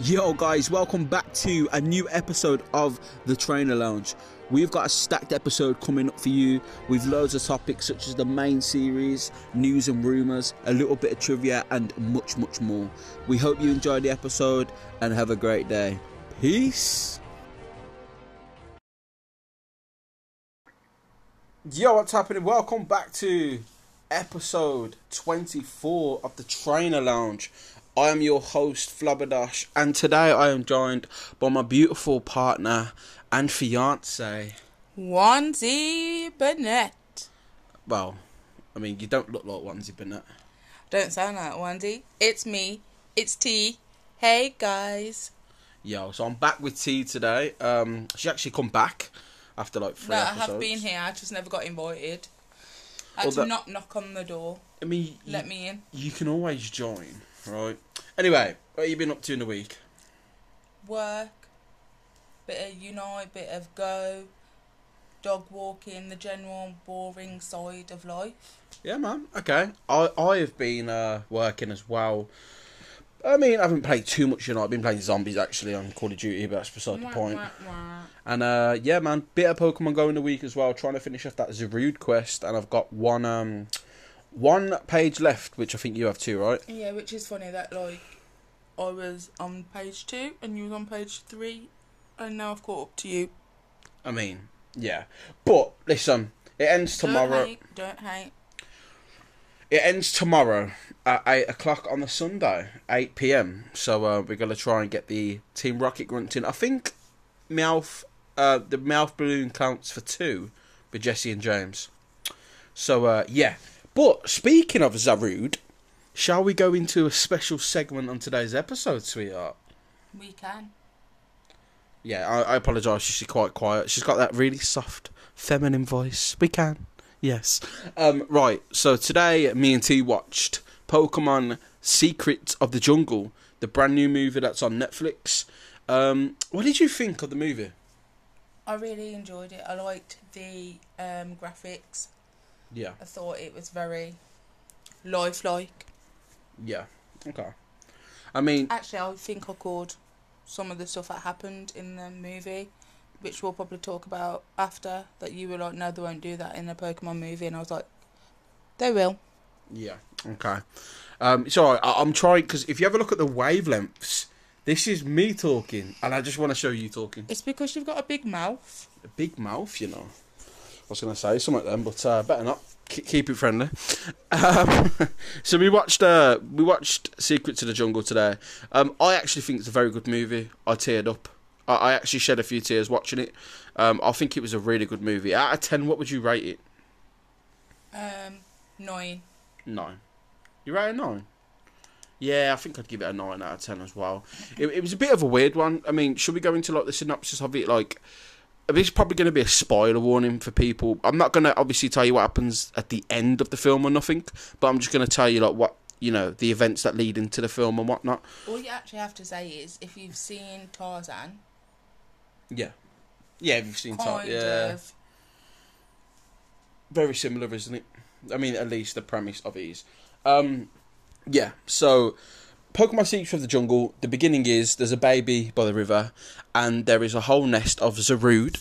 Yo, guys, welcome back to a new episode of the Trainer Lounge. We've got a stacked episode coming up for you with loads of topics such as the main series, news and rumours, a little bit of trivia, and much, much more. We hope you enjoy the episode and have a great day. Peace. Yo, what's happening? Welcome back to episode 24 of the Trainer Lounge. I am your host, Flabberdash, and today I am joined by my beautiful partner and fiance. Onesie Burnett. Well, I mean, you don't look like Onesie Burnett. Don't sound like Onesie. It's me. It's T. Hey guys. Yo, so I'm back with T today. Um, she actually come back after like three no, episodes. I have been here. I just never got invited. I Well, to that- knock knock on the door. I mean, Let you, me in. you can always join, right? Anyway, what have you been up to in the week? Work. Bit of unite. Bit of go. Dog walking. The general boring side of life. Yeah, man. Okay. I I have been uh, working as well. I mean, I haven't played too much, you know. I've been playing zombies actually on Call of Duty, but that's beside the point. And uh, yeah, man, bit of Pokemon Go in the week as well. Trying to finish off that Zarude quest, and I've got one um one page left, which I think you have too, right? Yeah, which is funny that like I was on page two and you was on page three, and now I've caught up to you. I mean, yeah. But listen, it ends tomorrow. Don't hate. Don't hate. It ends tomorrow at eight o'clock on the Sunday, eight p.m. So uh, we're gonna try and get the Team Rocket grunting. I think Meowth, uh, the Meowth balloon counts for two with Jesse and James. So uh, yeah. But speaking of Zarude, shall we go into a special segment on today's episode, sweetheart? We can. Yeah, I, I apologise. She's quite quiet. She's got that really soft, feminine voice. We can, yes. Um, right. So today, me and T watched Pokemon: Secrets of the Jungle, the brand new movie that's on Netflix. Um, what did you think of the movie? I really enjoyed it. I liked the um, graphics. Yeah, I thought it was very lifelike. yeah, okay. I mean, Actually, I think I called some of the stuff that happened in the movie, which we'll probably talk about after. That you were like, no, they won't do that in a Pokemon movie, and I was like, they will. yeah, okay. Um, it's alright. I- I'm trying because if you ever look at the wavelengths, this is me talking, and I just want to show you talking. It's because you've got a big mouth. a big mouth, you know. I was going to say something then, but uh, better not. K- keep it friendly. Um, so we watched uh, we watched Secrets of the Jungle today. Um, I actually think it's a very good movie. I teared up. I, I actually shed a few tears watching it. Um, I think it was a really good movie. Out of ten, what would you rate it? Um, nine. Nine. You rate it a nine? Yeah, I think I'd give it a nine out of ten as well. It, it was a bit of a weird one. I mean, should we go into like the synopsis of it? Like, this is probably going to be a spoiler warning for people. I'm not going to obviously tell you what happens at the end of the film or nothing, but I'm just going to tell you like what you know the events that lead into the film and whatnot. All you actually have to say is if you've seen Tarzan, Yeah, yeah, if you've seen Tar- kind yeah, of. very similar, isn't it? I mean, at least the premise of it is. Um, yeah, so Pokemon Secrets of the Jungle, the beginning is there's a baby by the river, and there is a whole nest of Zarude.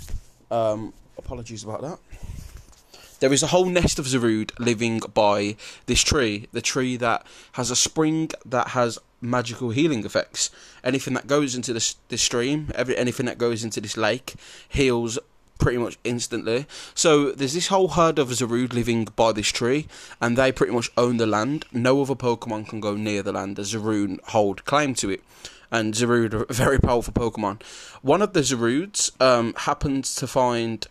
Um, apologies about that. There is a whole nest of Zarude living by this tree, the tree that has a spring that has magical healing effects. Anything that goes into this this stream, every anything that goes into this lake, heals pretty much instantly. So there's this whole herd of Zarude living by this tree, and they pretty much own the land. No other Pokemon can go near the land The Zarude hold claim to it. And Zarude are a very powerful Pokemon. One of the Zarudes um, happens to find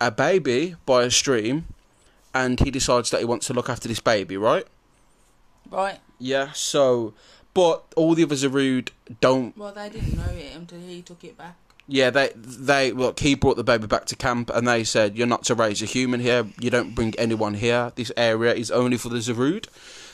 a baby by a stream, and he decides that he wants to look after this baby, right? Right. Yeah, so. But all the other Zarude don't Well, they didn't know it until he took it back. Yeah, they they look. He brought the baby back to camp, and they said, "You're not to raise a human here. You don't bring anyone here. This area is only for the Zarude."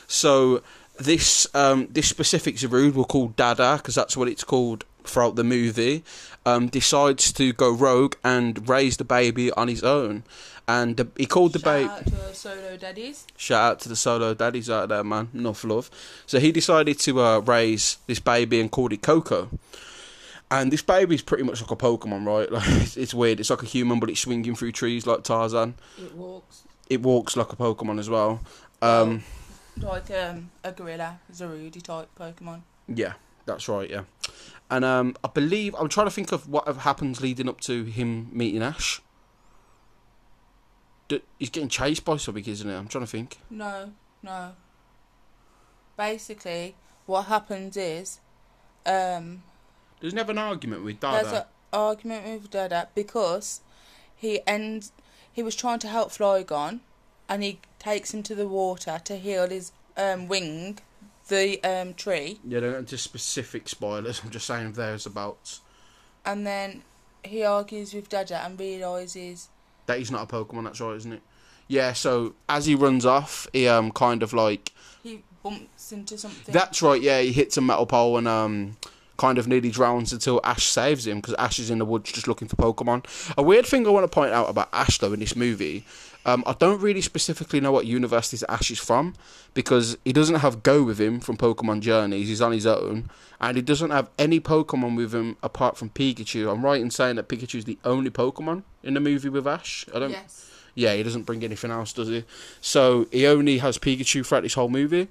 So this um, this specific Zarude we'll call Dada because that's what it's called throughout the movie, um, decides to go rogue and raise the baby on his own. And the, he called the baby. Shout out to the solo daddies. Shout out to the solo daddies out there, man. Enough love. So he decided to uh, raise this baby and called it Coco. And this baby's pretty much like a Pokemon, right? Like it's, it's weird. It's like a human, but it's swinging through trees like Tarzan. It walks It walks like a Pokemon as well. Um, like um, a gorilla, Zarudi type Pokemon. yeah, that's right. Yeah, and um, I believe I'm trying to think of what happens leading up to him meeting Ash. D- he's getting chased by something, isn't he? I'm trying to think. No, no. Basically, what happens is, um, There's never an argument with there's an argument with Dada because he ends. He was trying to help Flygon, and he takes him to the water to heal his um, wing, the um, tree, Yeah, they're into specific spoilers. I'm just saying there's about and then he argues with Dada and realizes that he's not a Pokemon. That's right, isn't it? Yeah. So as he runs off, he um kind of like he bumps into something. that's right. Yeah, he hits a metal pole and um kind of nearly drowns until Ash saves him because Ash is in the woods just looking for Pokemon. A weird thing I want to point out about Ash though in this movie. Um, I don't really specifically know what universe this Ash is from because he doesn't have Goh with him from Pokemon Journeys. He's on his own, and he doesn't have any Pokemon with him apart from Pikachu. I'm right in saying that Pikachu's the only Pokemon in the movie with Ash. I don't. yes. Yeah, he doesn't bring anything else, does he? So he only has Pikachu throughout this whole movie,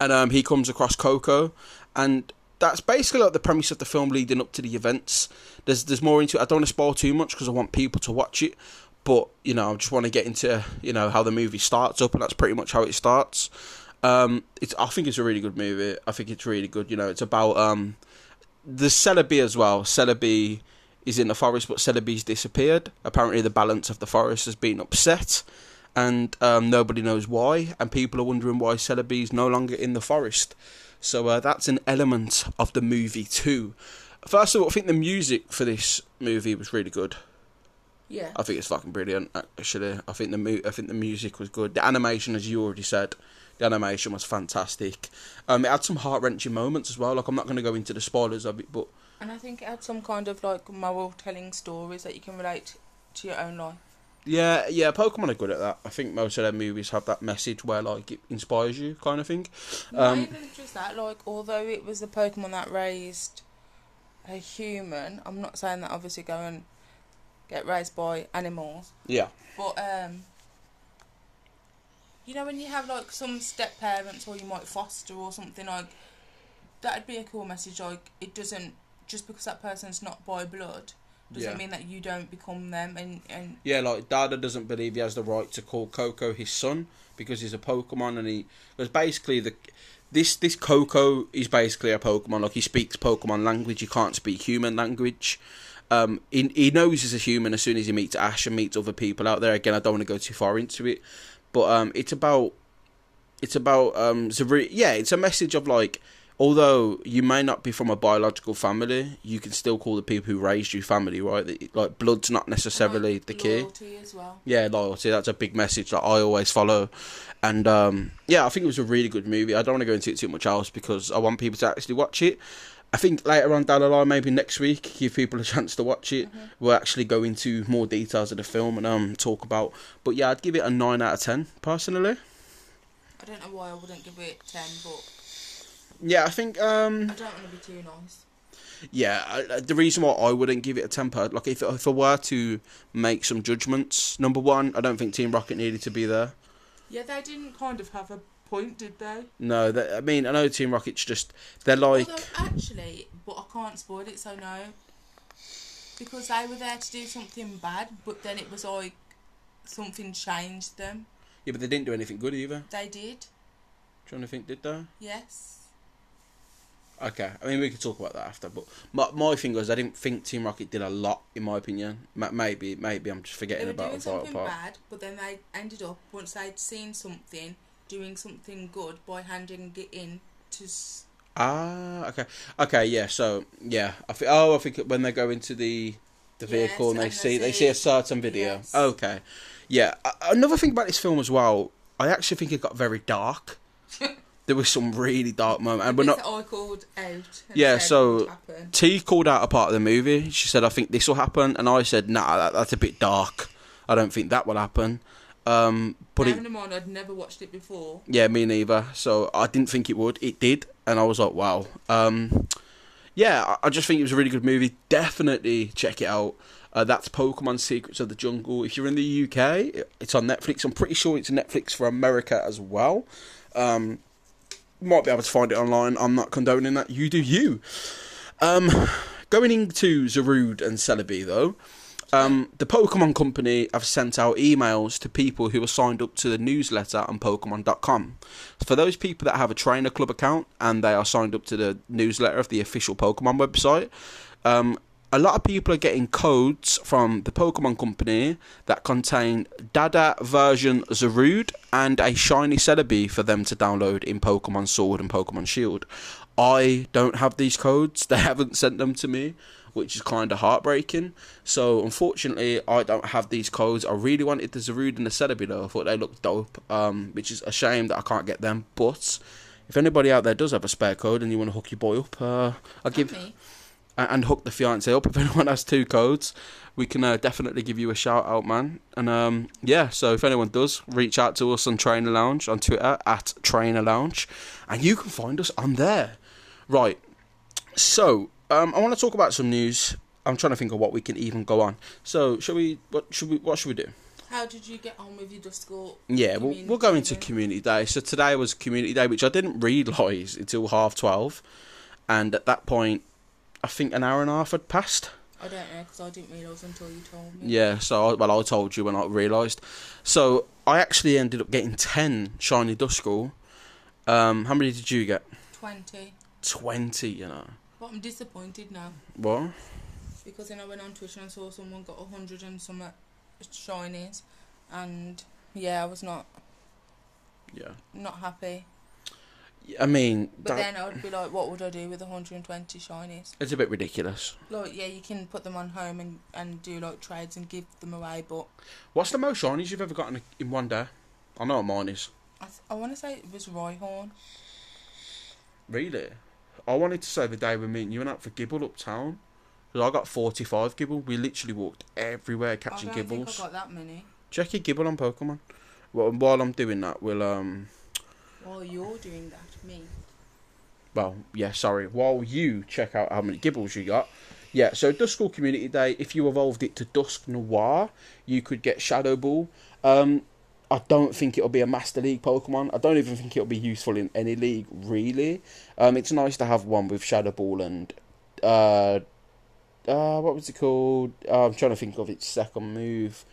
and um, he comes across Coco, and that's basically like the premise of the film leading up to the events. There's there's more into it. I don't want to spoil too much because I want people to watch it, but you know I just want to get into you know how the movie starts up, and that's pretty much how it starts. Um, it's I think it's a really good movie. I think it's really good. You know, it's about um, the Celebi as well. Celebi is in the forest, but Celebi's disappeared. Apparently, the balance of the forest has been upset, and um, nobody knows why. And people are wondering why Celebi is no longer in the forest. So uh, that's an element of the movie too. First of all, I think the music for this movie was really good. Yeah. I think it's fucking brilliant. Actually, I think the mu- I think the music was good. The animation, as you already said, the animation was fantastic. Um, it had some heart wrenching moments as well. Like I'm not going to go into the spoilers of it, but And I think it had some kind of like moral telling stories that you can relate to your own life. Yeah, yeah, Pokemon are good at that. I think most of their movies have that message where like it inspires you, kind of thing. Not Um, even just that, like although it was a Pokemon that raised a human, I'm not saying that obviously go and get raised by animals. Yeah, But um you know when you have like some step parents or you might foster or something like that'd be a cool message like it doesn't just because that person's not by blood doesn't Yeah. mean that you don't become them and and yeah. Like Dada doesn't believe he has the right to call Coco his son because he's a Pokemon, and he because basically the this this Coco is basically a Pokemon. Like he speaks Pokemon language. He can't speak human language. Um, he, he knows he's a human as soon as he meets Ash and meets other people out there. Again, I don't want to go too far into it, but um, it's about it's about um, Zari- yeah, it's a message of like, although you may not be from a biological family, you can still call the people who raised you family, right? Like blood's not necessarily like, the key. loyalty as well. Yeah, loyalty. That's a big message that I always follow. And um, yeah, I think it was a really good movie. I don't want to go into it too much else because I want people to actually watch it. I think later on down the line, maybe next week, give people a chance to watch it. Mhm. We'll actually go into more details of the film and um talk about. But yeah, I'd give it a nine out of ten personally. I don't know why I wouldn't give it ten, but Yeah, I think um I don't want to be too nice. yeah I, I- the reason why I wouldn't give it a temper, like if if I were to make some judgments, number one, I don't think Team Rocket needed to be there. Yeah, they didn't kind of have a point, did they? No, that, I mean I know Team Rocket's just they're like. Although actually, but I can't spoil it, so no. Because they were there to do something bad, but then it was like something changed them. Yeah, but they didn't do anything good either. They did, Trying to think, did they? yes. Okay, I mean we could talk about that after. But my my thing was I didn't think Team Rocket did a lot, in my opinion. Ma- Maybe maybe I'm just forgetting about doing a vital something part. bad, but then they ended up once they'd seen something, doing something good by handing it in to. s- Ah, okay, okay, yeah. So yeah, I think. Oh, I think when they go into the the vehicle Yes, and they and see they see- a certain video. Yes. Okay, yeah. Another thing about this film as well, I actually think it got very dark. there was some really dark moment, and we're not. I called out. Yeah, so- T called out a part of the movie. She said, "I think this will happen," and I said, "Nah, that, that's a bit dark. I don't think that will happen." Um, but it, in mind, I'd never watched it before. yeah, me neither. So I didn't think it would. It did, and I was like, "Wow." Um, yeah, I, I just think it was a really good movie. Definitely check it out. Uh, that's Pokemon Secrets of the Jungle. If you're in the UK, it's on Netflix. I'm pretty sure it's Netflix for America as well. Um, might be able to find it online. I'm not condoning that. You do you. Um, going into Zarude and Celebi though, um, the Pokemon Company have sent out emails to people who are signed up to the newsletter on Pokemon.com. For those people that have a Trainer Club account and they are signed up to the newsletter of the official Pokemon website, um, a lot of people are getting codes from the Pokemon Company that contain Dada version Zarude and a shiny Celebi for them to download in Pokemon Sword and Pokemon Shield. I don't have these codes, they haven't sent them to me, which is kind of heartbreaking. So, unfortunately, I don't have these codes. I really wanted the Zarude and the Celebi though, I thought they looked dope, um, which is a shame that I can't get them. But if anybody out there does have a spare code and you want to hook your boy up, uh, I'll give. And, hook the fiance up. If anyone has two codes, we can uh, definitely give you a shout out, man. And um, yeah, so if anyone does, reach out to us on Trainer Lounge on Twitter at Trainer Lounge, and you can find us on there. Right. So um, I want to talk about some news. I'm trying to think of what we can even go on. So shall we? What should we? What should we do? How did you get on with your Duskull? Yeah, we'll, we'll go into community community day. So today was community day, which I didn't realise until half twelve, and at that point, I think an hour and a half had passed. I don't know because I didn't realise until you told me. Yeah, so I, well, I told you when I realised. So I actually ended up getting ten shiny Duskull. Um, how many did you get? Twenty. Twenty, you know. But I'm disappointed now What? because then I went on Twitter and saw someone got a hundred and some uh, shinies, and yeah, I was not Yeah. not happy. I mean, But that, then I'd be like, what would I do with 120 shinies? it's a bit ridiculous. Like, yeah, you can put them on home and, and do like trades and give them away, but What's the most shinies you've ever gotten in one day? I know what mine is. I, th- I want to say it was Rhyhorn. Really? I wanted to say the day we meet you went out for Gible uptown. Because I got 45 Gible. We literally walked everywhere catching I don't Gibles. think I got that many. Check your Gible on Pokemon. Well, while I'm doing that, we'll, um, While you're doing that, me. well, yeah, sorry. While you check out how many Gibles you got. Yeah, so Duskull Community Day, if you evolved it to Dusknoir, you could get Shadow Ball. Um, I don't think it'll be a Master League Pokemon. I don't even think it'll be useful in any league, really. Um, it's nice to have one with Shadow Ball and. Uh, uh, what was it called? Uh, I'm trying to think of its second move.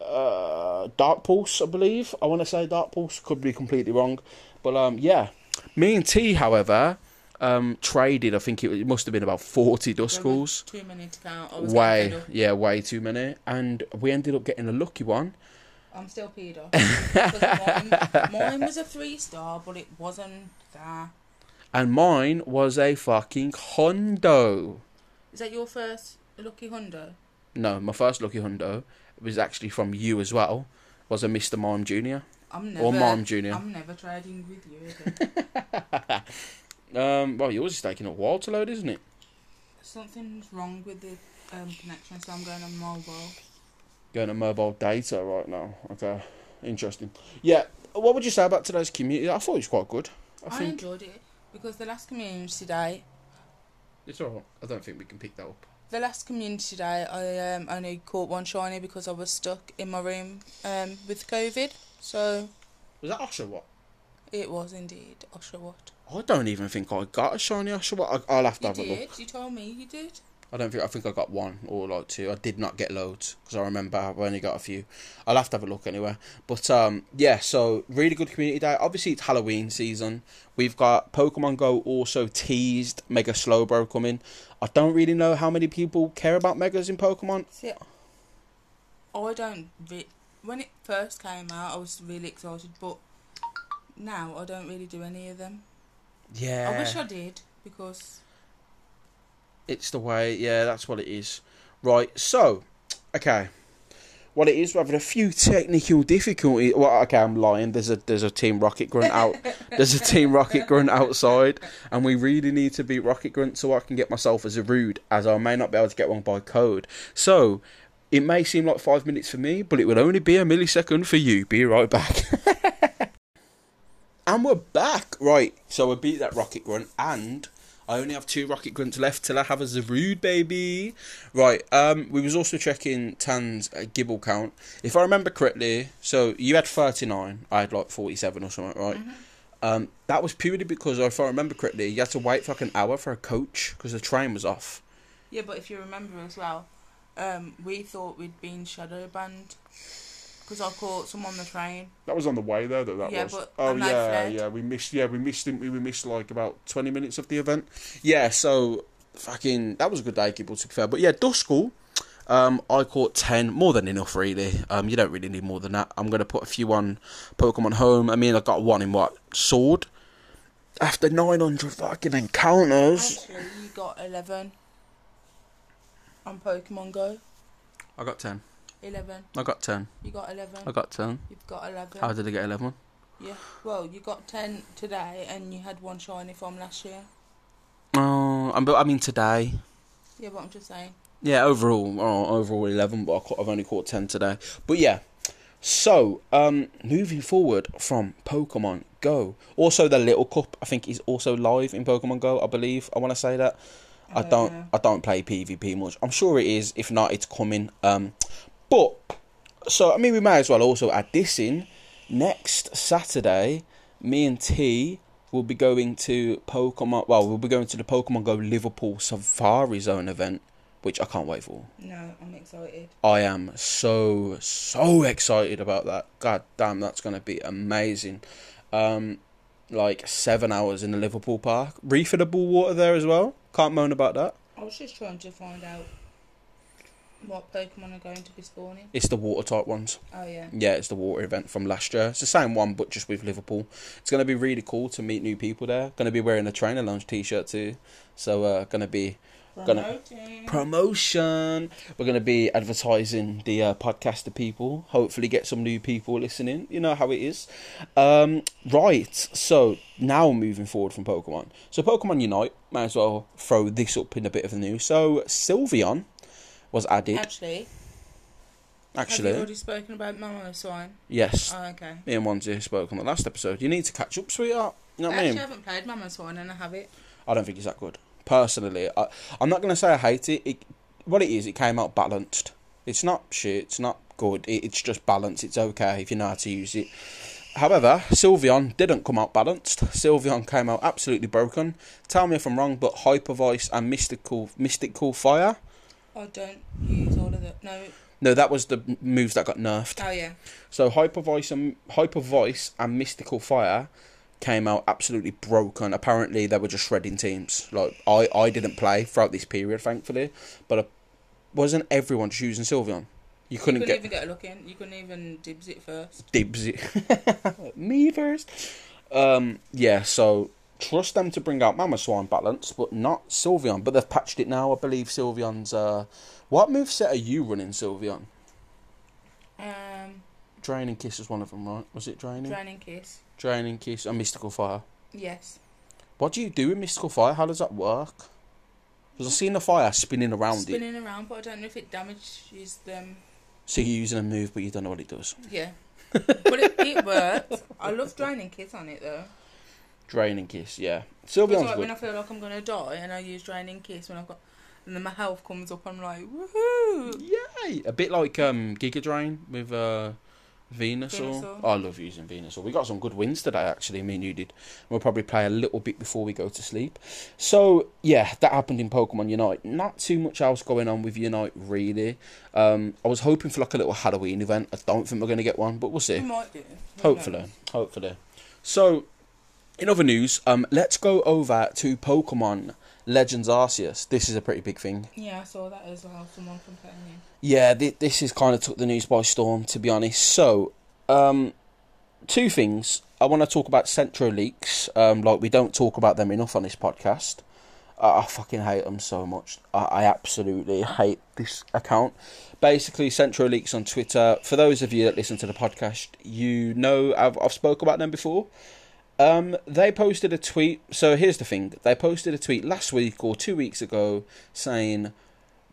Uh, Dark Pulse, I believe. I want to say Dark Pulse. Could be completely wrong, but um, yeah. Me and T, however, um, traded. I think it, it must have been about forty Duskulls. Too many to count. I was Way, getting fed up. yeah, way too many, and we ended up getting a lucky one. I'm still peed off. mine, mine was a three star, but it wasn't that. And mine was a fucking hundo. Is that your first lucky hundo? No, my first lucky hundo was actually from you as well. Was a Mr. Mime Junior I'm never. or Mime Junior. I'm never trading with you again. Um, well, yours is taking a while to load, isn't it? Something's wrong with the um, connection, so I'm going on mobile. Going to mobile data right now. Okay, interesting. Yeah, what would you say about today's community? I thought it was quite good. I I, think enjoyed it because the last community day, it's alright. I don't think we can pick that up. the last community day, I um, only caught one shiny because I was stuck in my room um, with COVID. So Was that Oshawott? it was indeed Oshawott. I don't even think I got a shiny Oshawott. I- I'll have to You have a look. did. You told me you did. I don't think I think I got one or like two. I did not get loads because I remember I only got a few. I'll have to have a look anyway. But um, yeah, so really good community day. Obviously, it's Halloween season. We've got Pokemon Go also teased Mega Slowbro coming. I don't really know how many people care about Megas in Pokemon. See, I don't. Re- when it first came out, I was really excited, but now I don't really do any of them. Yeah, I wish I did because it's the way. Yeah, that's what it is. Right. So, okay. what it is, we're having a few technical difficulties. Well, okay, I'm lying. There's a there's a team Rocket Grunt out. there's a team Rocket Grunt outside, and we really need to beat Rocket Grunt so I can get myself a Zarude, as I may not be able to get one by code. So. It may seem like five minutes for me, but it will only be a millisecond for you. Be right back. and we're back. Right, so I beat that Rocket Grunt, and I only have two Rocket Grunts left till I have a Zarude, baby. Right, um, we was also checking Tan's uh, Gible count. If I remember correctly, so you had 39, I had like 47 or something, right? Mm-hmm. Um, that was purely because, if I remember correctly, you had to wait for like an hour for a coach because the train was off. Yeah, but if you remember as well, um, we thought we'd been shadow banned because I caught some on the train. That was on the way though. That that Yeah, was. but- oh yeah, fled. yeah. We missed. Yeah, we missed. Didn't we? We missed like about twenty minutes of the event. Yeah, so fucking that was a good day, Gible, to be fair. But yeah, Duskull, um, I caught ten, more than enough, really. Um, you don't really need more than that. I'm gonna put a few on Pokemon Home. I mean, I got one in what Sword. After 900 fucking encounters, Actually, you got 11 on Pokemon Go. I got ten. 11. I got ten. You got 11. I got ten. You've got 11. How did I get eleven? Yeah. Well, you got 10 today and you had one shiny from last year. Oh, I mean today. Yeah, but I'm just saying. Yeah, overall, oh, overall eleven, but I caught, I've only caught ten today. But yeah, so um, moving forward from Pokemon Go, also the Little Cup, I think is also live in Pokemon Go. I believe I want to say that. I don't don't. I don't play PvP much. I'm sure it is. If not, it's coming. Um, but so I mean, we may as well also add this in. Next Saturday, me and T will be going to Pokemon. Well, we'll be going to the Pokemon Go Liverpool Safari Zone event, which I can't wait for. No, I'm excited. I am so so excited about that. God damn, that's gonna be amazing. Um, like seven hours in the Liverpool Park, refillable water there as well. Can't moan about that. I was just trying to find out what Pokemon are going to be spawning. It's the water type ones. Oh, yeah. Yeah, it's the water event from last year. It's the same one, but just with Liverpool. It's gonna be really cool to meet new people there. Gonna be wearing a trainer lounge T-shirt too. So uh, gonna be Gonna- promotion. We're going to be advertising the uh, podcast to people. Hopefully, get some new people listening. You know how it is. Um, right. So now moving forward from Pokemon. So Pokemon Unite. Might as well throw this up in a bit of the news. So Sylveon was added. Actually, Actually, have you already spoken about Mama Mamoswine? yes. Oh, okay. Me and Wanzi spoke on the last episode. You need to catch up, sweetheart. You know I what I actually haven't played Mama Mamoswine and I have it. I don't think it's that good. Personally, I, I'm not going to say I hate it. it. What it is, it came out balanced. It's not shit. It's not good. It, it's just balanced. It's okay if you know how to use it. However, Sylveon didn't come out balanced. Sylveon came out absolutely broken. Tell me if I'm wrong, but Hyper Voice and Mystical Mystical Fire. I don't use all of the. No. No, that was the moves that got nerfed. Oh, yeah. So Hyper Voice and Hyper Voice and Mystical Fire came out absolutely broken. Apparently, they were just shredding teams. Like I, I didn't play throughout this period, thankfully, but uh, wasn't everyone just using Sylveon? You couldn't you couldn't get even get a look in. You couldn't even dibs it first. dibs it. Me first. Um, yeah. So trust them to bring out Mamoswine balance, but not Sylveon. But they've patched it now. I believe Sylveon's. Uh, what move set are you running, Sylveon? Um, Draining Kiss was one of them, right? Was it Draining? Draining Kiss. Draining Kiss and Mystical Fire. Yes. What do you do with mystical fire? How does that work? Because I've seen the fire spinning around it. Spinning around, but I don't know if it damages them. So you're using a move, but you don't know what it does. Yeah. but it, it worked. I love Draining Kiss on it though. Draining kiss, yeah. It's Sylveon's like when. I feel like I'm gonna die and I use Draining Kiss when I've got. And then my health comes up, I'm like, woohoo! Yay! A bit like um, Giga Drain with uh, Venusaur. Venusaur. I love using Venusaur. We got some good wins today, actually. Me and you did. We'll probably play a little bit before we go to sleep. So yeah, that happened in Pokemon Unite. Not too much else going on with Unite, really. Um, I was hoping for like a little Halloween event. I don't think we're going to get one, but we'll see. We might do. Hopefully, knows? hopefully. So, in other news, um, let's go over to Pokemon Legends Arceus. This is a pretty big thing. Yeah, I saw that as well. Someone complaining. Yeah, th- this has kind of took the news by storm, to be honest. So, um, two things. I want to talk about Centro leaks. Um, like we don't talk about them enough on this podcast. I, I fucking hate them so much. I, I absolutely hate this account. Basically, Centro Leaks on Twitter. For those of you that listen to the podcast, you know I've I've spoke about them before. Um, they posted a tweet. So here's the thing: they posted a tweet last week or two weeks ago saying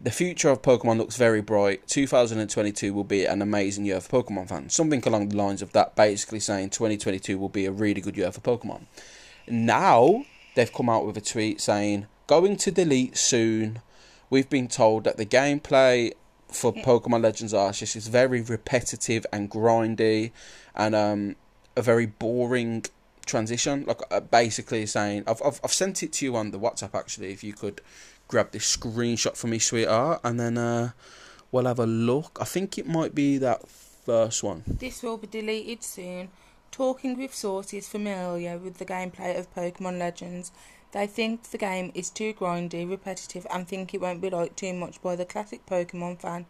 the future of Pokemon looks very bright. 2022 will be an amazing year for Pokemon fans. Something along the lines of that, basically saying 2022 will be a really good year for Pokemon. Now they've come out with a tweet saying going to delete soon. We've been told that the gameplay for Pokemon Legends Arceus is very repetitive and grindy, and um, a very boring transition. Like uh, basically saying, I've, I've I've sent it to you on the WhatsApp actually. If you could grab this screenshot for me, sweetheart, and then uh, we'll have a look. I think it might be that first one. This will be deleted soon. Talking with sources familiar with the gameplay of Pokemon Legends, they think the game is too grindy, repetitive, and think it won't be liked too much by the classic Pokemon fan.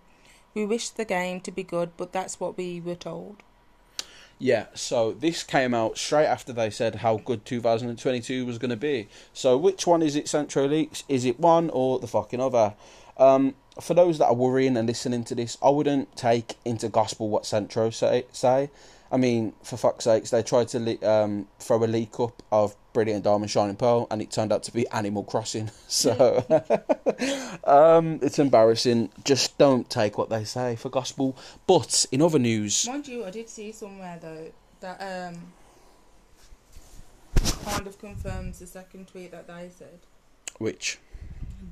We wish the game to be good, but that's what we were told. Yeah, so this came out straight after they said how good 2022 was going to be. So which one is it, Centro Leaks? Is it one or the fucking other? Um, for those that are worrying and listening to this, I wouldn't take into gospel what Centro say. say. I mean, for fuck's sakes, they tried to le- um, throw a leak up of Brilliant Diamond Shining Pearl, and it turned out to be Animal Crossing. So um, it's embarrassing. Just don't take what they say for gospel. But in other news, Mind you, I did see somewhere though that um kind of confirms the second tweet that they said which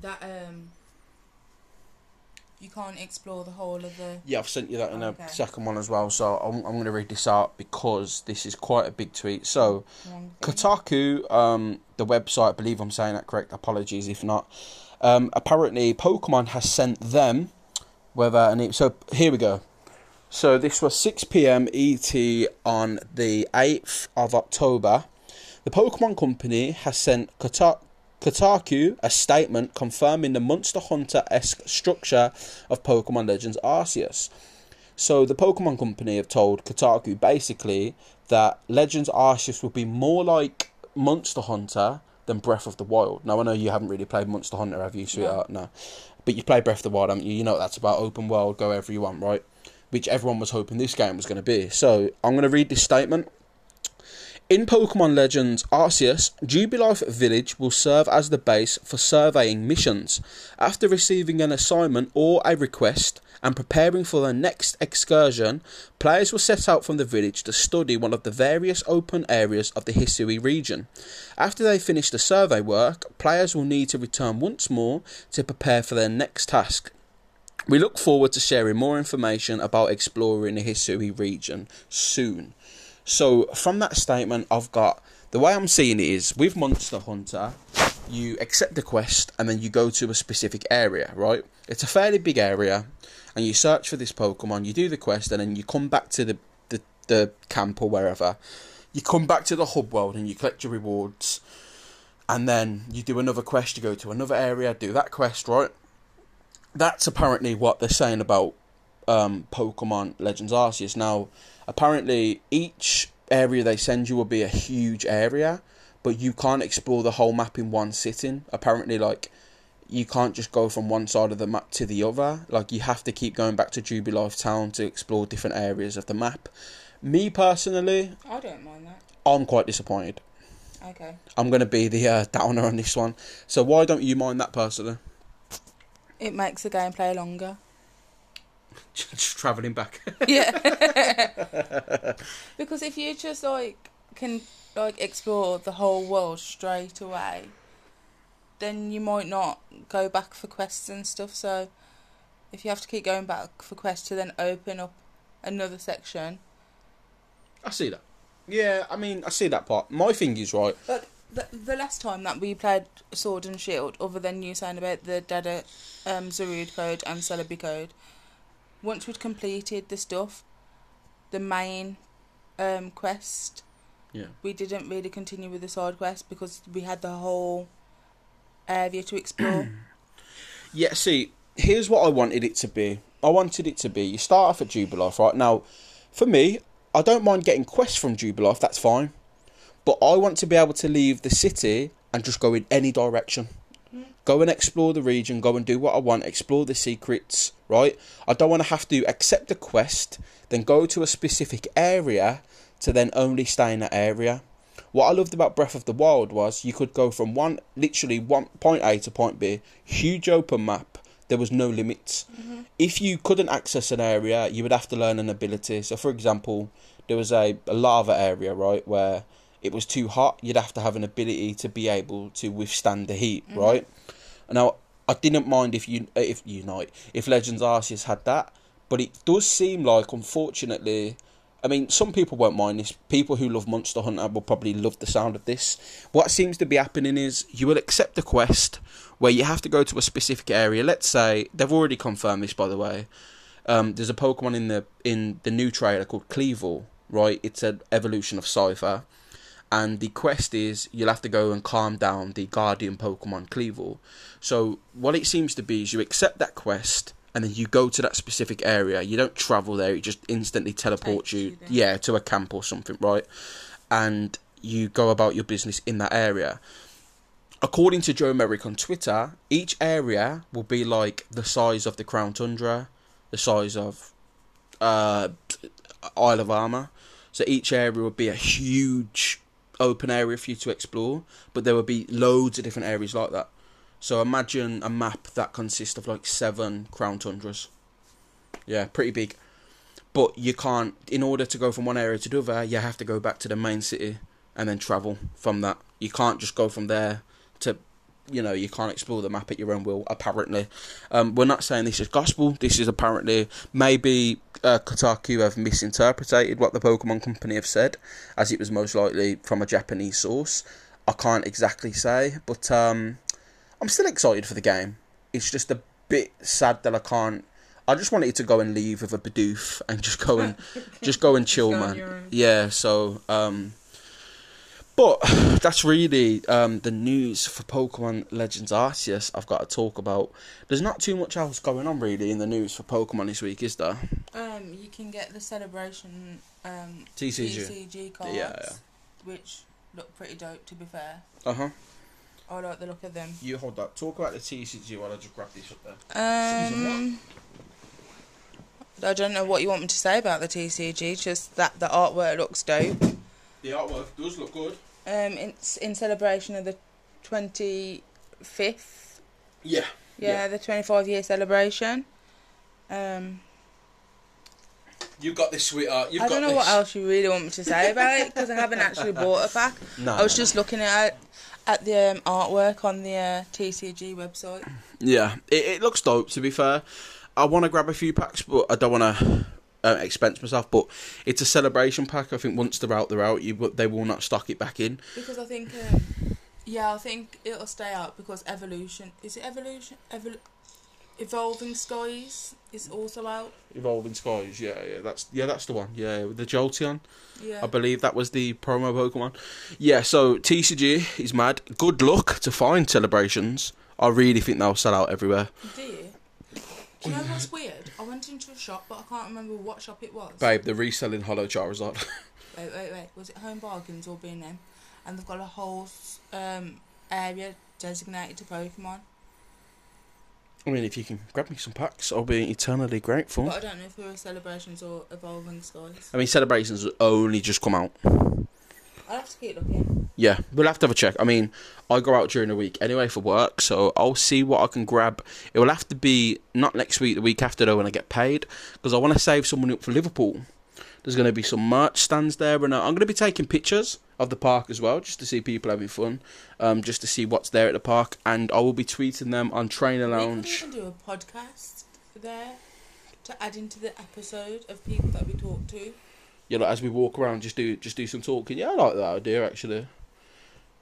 that um you can't explore the whole of the Yeah, I've sent you that in Okay. a second one as well. So I'm, I'm going to read this out because this is quite a big tweet. So. Kotaku, um, the website, I believe I'm saying that correct. Apologies if not. Um, apparently, Pokemon has sent them whether and it, so here we go. So this was 6 p.m. ET on the 8th of October. The Pokemon Company has sent Kota- Kotaku a statement confirming the Monster Hunter esque structure of Pokemon Legends Arceus. So the Pokemon Company have told Kotaku basically that Legends Arceus will be more like Monster Hunter than Breath of the Wild. Now I know you haven't really played Monster Hunter, have you, sweetheart? No. But you played Breath of the Wild, haven't you? You know what that's about open world, go wherever you want, right? Which everyone was hoping this game was going to be. So I'm going to read this statement. In Pokemon Legends Arceus, Jubilife Village will serve as the base for surveying missions. After receiving an assignment or a request and preparing for their next excursion, players will set out from the village to study one of the various open areas of the Hisui region. After they finish the survey work, players will need to return once more to prepare for their next task. We look forward to sharing more information about exploring the Hisui region soon. So from that statement, I've got the way I'm seeing it is with Monster Hunter, you accept the quest and then you go to a specific area, right? It's a fairly big area, and you search for this Pokemon. You do the quest, and then you come back to the the, the camp or wherever. You come back to the hub world and you collect your rewards, and then you do another quest. You go to another area, do that quest, right? That's apparently what they're saying about um, Pokemon Legends Arceus. Now, apparently, each area they send you will be a huge area, but you can't explore the whole map in one sitting. Apparently, like you can't just go from one side of the map to the other. Like you have to keep going back to Jubilife Town to explore different areas of the map. Me personally, I don't mind that. I'm quite disappointed. Okay. I'm gonna be the uh, downer on this one. So why don't you mind that personally? It makes the gameplay longer. just travelling back. Yeah. because if you just like can like explore the whole world straight away, then you might not go back for quests and stuff. So if you have to keep going back for quests to then open up another section. I see that. Yeah, I mean, I see that part. My thing is right. But the, the last time that we played Sword and Shield, other than you saying about the Dada um, Zarude code and Celebi code, once we'd completed the stuff, the main um, quest, Yeah. we didn't really continue with the side quest because we had the whole area to explore. Yeah, see, here's what I wanted it to be. I wanted it to be you start off at Jubilife, right? Now, for me, I don't mind getting quests from Jubilife, that's fine. But I want to be able to leave the city and just go in any direction. Go and explore the region. Go and do what I want. Explore the secrets. Right. I don't want to have to accept a quest, then go to a specific area to then only stay in that area. What I loved about Breath of the Wild was you could go from one, literally one point A to point B, huge open map. There was no limits. Mm-hmm. If you couldn't access an area, you would have to learn an ability. So, for example, there was a, a lava area, right, where it was too hot. You'd have to have an ability to be able to withstand the heat, right? Now, I didn't mind if you if Unite if Legends Arceus had that, but it does seem like, unfortunately, I mean, some people won't mind this. People who love Monster Hunter will probably love the sound of this. What seems to be happening is you will accept a quest where you have to go to a specific area. Let's say they've already confirmed this, by the way. Um, there's a Pokemon in the in the new trailer called Kleavor, right? It's an evolution of Scyther, and the quest is you'll have to go and calm down the Guardian Pokemon Kleavor. So what it seems to be is you accept that quest and then you go to that specific area. You don't travel there; it just instantly teleports you, there. yeah, to a camp or something, right? And you go about your business in that area. According to Joe Merrick on Twitter, each area will be like the size of the Crown Tundra, the size of uh, Isle of Armor. So each area would be a huge open area for you to explore, but there would be loads of different areas like that. So imagine a map that consists of like seven Crown Tundras. Yeah, pretty big. But you can't, in order to go from one area to the other, you have to go back to the main city and then travel from that. You can't just go from there to, you know, you can't explore the map at your own will, apparently. Um, we're not saying this is gospel. This is apparently, maybe uh, Kotaku have misinterpreted what the Pokemon Company have said, as it was most likely from a Japanese source. I can't exactly say, but um, I'm still excited for the game. It's just a bit sad that I can't. I just wanted to go and leave with a Bidoof and just go and just go and chill, man. Yeah. So, um, but that's really um the news for Pokemon Legends Arceus. I've got to talk about. There's not too much else going on really in the news for Pokemon this week, is there? Um, you can get the celebration um, TCG. TCG cards, Yeah, yeah. which look pretty dope. To be fair, Uh huh. I like the look of them. You hold that. Talk about the TCG while I just grab this up there. Um, I don't know what you want me to say about the TCG. Just that the artwork looks dope. The artwork does look good. Um, it's in celebration of the twenty fifth. Yeah. Yeah, Yeah. the twenty five year celebration. Um, You've got this, sweetheart. You've I don't know this. what else you really want me to say about it because I haven't actually bought a pack. No, I was no, just no. looking at at the um, artwork on the uh, TCG website. Yeah, it, it looks dope. To be fair, I want to grab a few packs, but I don't want to uh, expense myself. But it's a celebration pack. I think once they're out, they're out. You, but they will not stock it back in. Because I think, um, yeah, I think it'll stay out because evolution is it evolution Evol- evolving skies is also out. Evolving Skies, yeah, yeah, that's yeah, that's the one. Yeah, with the Jolteon. Yeah, I believe that was the promo Pokemon. Yeah, so TCG is mad. Good luck to find celebrations. I really think they'll sell out everywhere. do you? Do you know what's weird? I went into a shop, but I can't remember what shop it was. Babe, they're reselling holo Charizard. Wait, wait, wait. Was it Home Bargains or B&M? And they've got a whole um, area designated to Pokemon. I mean, if you can grab me some packs, I'll be eternally grateful. But I don't know if they were celebrations or evolving skies. I mean, celebrations only just come out. I'll have to keep looking. Yeah, we'll have to have a check. I mean, I go out during the week anyway for work, so I'll see what I can grab. It will have to be not next week, the week after though, when I get paid, because I want to save some money up for Liverpool. There's going to be some merch stands there, and uh, I'm going to be taking pictures of the park as well, just to see people having fun, um, just to see what's there at the park, and I will be tweeting them on Trainer We Lounge. even do a podcast there to add into the episode of people that we talk to. Yeah, like, as we walk around, just do just do some talking. Yeah, I like that idea actually.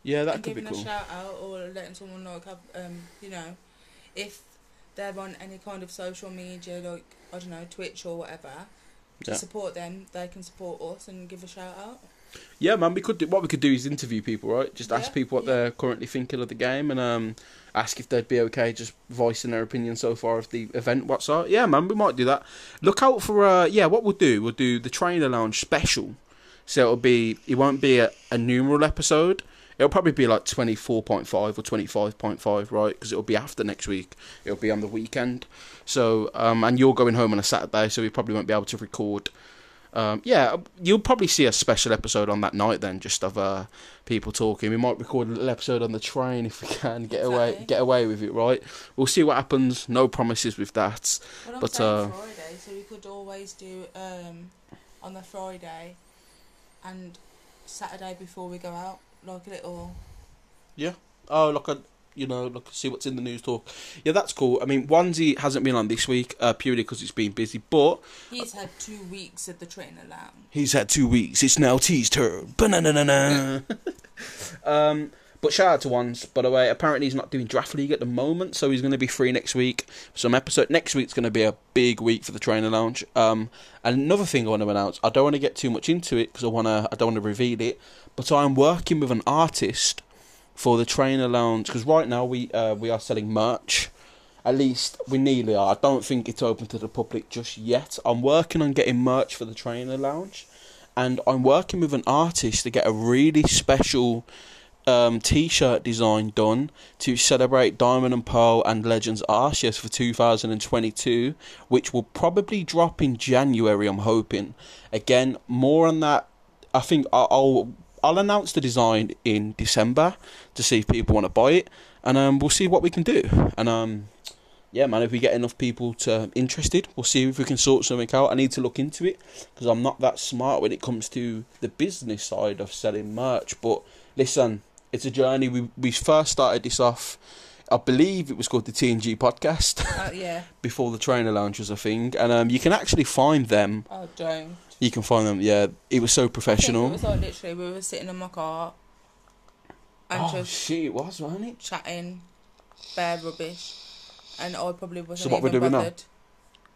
Yeah, that could be cool. giving a shout out or letting someone like um you know if they're on any kind of social media like I don't know Twitch or whatever to Yeah. support them they can support us and give a shout out. Yeah, man, we could do what we could do is interview people, right? Just ask Yeah, people what yeah. they're currently thinking of the game and um ask if they'd be okay just voicing their opinion so far of the event what's up. Yeah, man, we might do that. Look out for uh yeah, what we'll do, we'll do the trainer lounge special. So it'll be it won't be a, a numeral episode. It'll probably be like 24.5 or 25.5, right? Because it'll be after next week. It'll be on the weekend. So, um, and you're going home on a Saturday, so we probably won't be able to record. Um, yeah, you'll probably see a special episode on that night then, just of uh, people talking. We might record a little episode on the train if we can get away get away with it, right? We'll see what happens. No promises with that. Well, I'm But, uh, Friday, so we could always do um, on the Friday and Saturday before we go out, like a little. Yeah. Oh, look, I, you know, look, see what's in the news talk. Yeah, that's cool. I mean, Onesie hasn't been on this week uh, purely because it's been busy, but He's had two weeks at the trainer lounge. he's had two weeks. It's now T's turn. Ba-na-na-na-na. um, but shout out to Ones, by the way. Apparently, he's not doing Draft League at the moment, so he's going to be free next week. Some episode next week's going to be a big week for the trainer lounge. Um, and another thing I want to announce, I don't want to get too much into it because I want to, I don't want to reveal it. But I'm working with an artist for the trainer lounge because right now we uh, we are selling merch. At least we nearly are. I don't think it's open to the public just yet. I'm working on getting merch for the trainer lounge, and I'm working with an artist to get a really special um, t-shirt design done to celebrate Diamond and Pearl and Legends Arceus for 2022, which will probably drop in January. I'm hoping. Again, more on that. I think I'll I'll announce the design in December to see if people want to buy it, and um, we'll see what we can do. And um, yeah, man, if we get enough people to interested, we'll see if we can sort something out. I need to look into it because I'm not that smart when it comes to the business side of selling merch. But listen, it's a journey. We we first started this off. I believe it was called the TNG podcast Uh, yeah. before the trainer lounge was a thing, and um, you can actually find them. Oh, don't. You can find them. Yeah, it was so professional. It was like literally we were sitting in my car and oh just shit, it was, wasn't it? chatting bare rubbish, and I probably wasn't So what we're even doing now?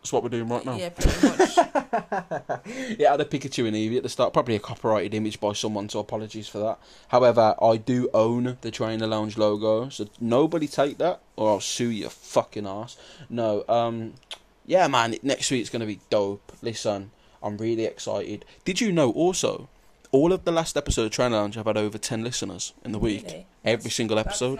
That's what we're doing right now. Yeah, pretty much. Yeah, I had a Pikachu and Eevee at the start. Probably a copyrighted image by someone, so apologies for that. However, I do own the Trainer Lounge logo, so nobody take that or I'll sue your fucking ass. No, um, yeah, man, next week's gonna be dope. Listen, I'm really excited. Did you know also, all of the last episode of Trainer Lounge have had over 10 listeners in the week? Really? Every single episode.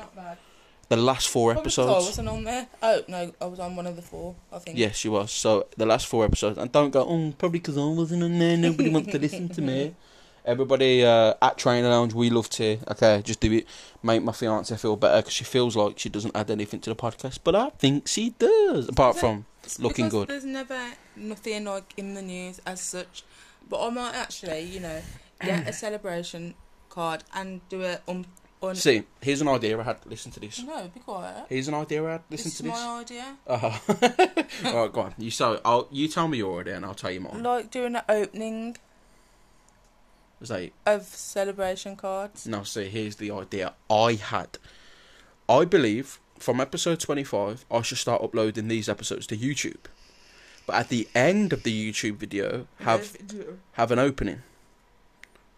The last four Probably 'cause I episodes. wasn't on there. Oh no, I was on one of the four. I think. Yes, she was. So the last four episodes, and don't go, oh, probably because I wasn't on there. Nobody wants to listen to me. Everybody uh, at Trainer Lounge, we love to. Okay, just do it. Make my fiance feel better because she feels like she doesn't add anything to the podcast, but I think she does. Apart from looking good. There's never nothing like in the news as such, but I might actually, you know, get a celebration card and do it um. See, here's an idea I had. Listen to this. no, be quiet. Here's an idea I had. Listen this to this. my idea. Uh-huh. All right, go on. You so I'll you tell me your idea and I'll tell you mine. Like doing an opening Was that of celebration cards. No, see, here's the idea I had. I believe from episode 25, I should start uploading these episodes to YouTube. But at the end of the YouTube video, have have an opening.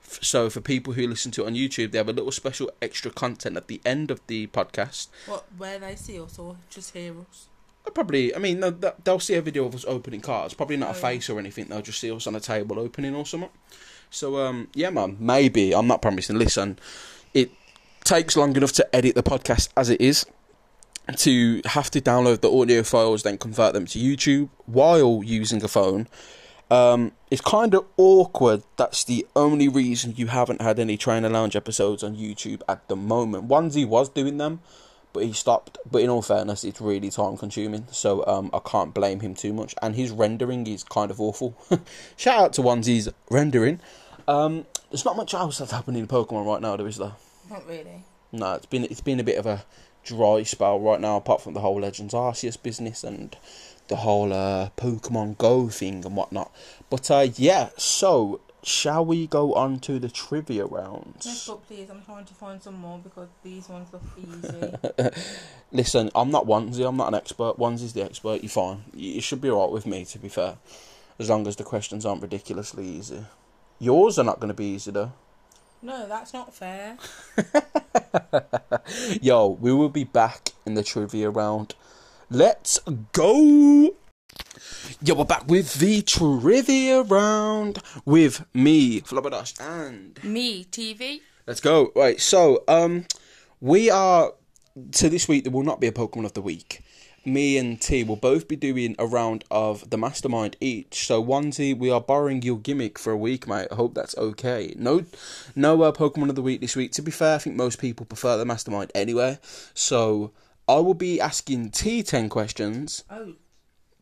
So for people who listen to it on YouTube, they have a little special extra content at the end of the podcast. what where they see us or just hear us. Probably, I mean, they'll, they'll see a video of us opening cards. Probably not a Oh, yeah. face or anything. They'll just see us on a table opening or something. So, um, yeah, man, maybe I'm not promising. Listen, it takes long enough to edit the podcast as it is. To have to download the audio files, then convert them to YouTube while using a phone. Um, it's kind of awkward. That's the only reason you haven't had any Trainer Lounge episodes on YouTube at the moment. Onesie was doing them, but he stopped. But in all fairness, it's really time consuming, so um, I can't blame him too much. And his rendering is kind of awful. Shout out to Onesie's rendering. Um, there's not much else that's happening in Pokemon right now, there is there? Not really. No, it's been it's been a bit of a dry spell right now, apart from the whole Legends Arceus business and the whole uh, Pokemon Go thing and whatnot. But uh, yeah, so shall we go on to the trivia Yes, rounds? but please, I'm trying to find some more because these ones look easy. Listen, I'm not Onesie, I'm not an expert. Onesie's the expert. You're fine. You you should be alright with me, to be fair, as long as the questions aren't ridiculously easy. Yours are not going to be easy though. no, that's not fair. Yo, we will be back in the trivia round. Let's go! Yo, we're back with the trivia round with me, Flubberdash, and Me, TV. Let's go. Right, so um, we are. So this week there will not be a Pokemon of the week. Me and T will both be doing a round of the Mastermind each. So Onesie, we are borrowing your gimmick for a week, mate. I hope that's okay. No, no uh, Pokemon of the week this week. To be fair, I think most people prefer the Mastermind anyway. So I will be asking T ten questions, Oh,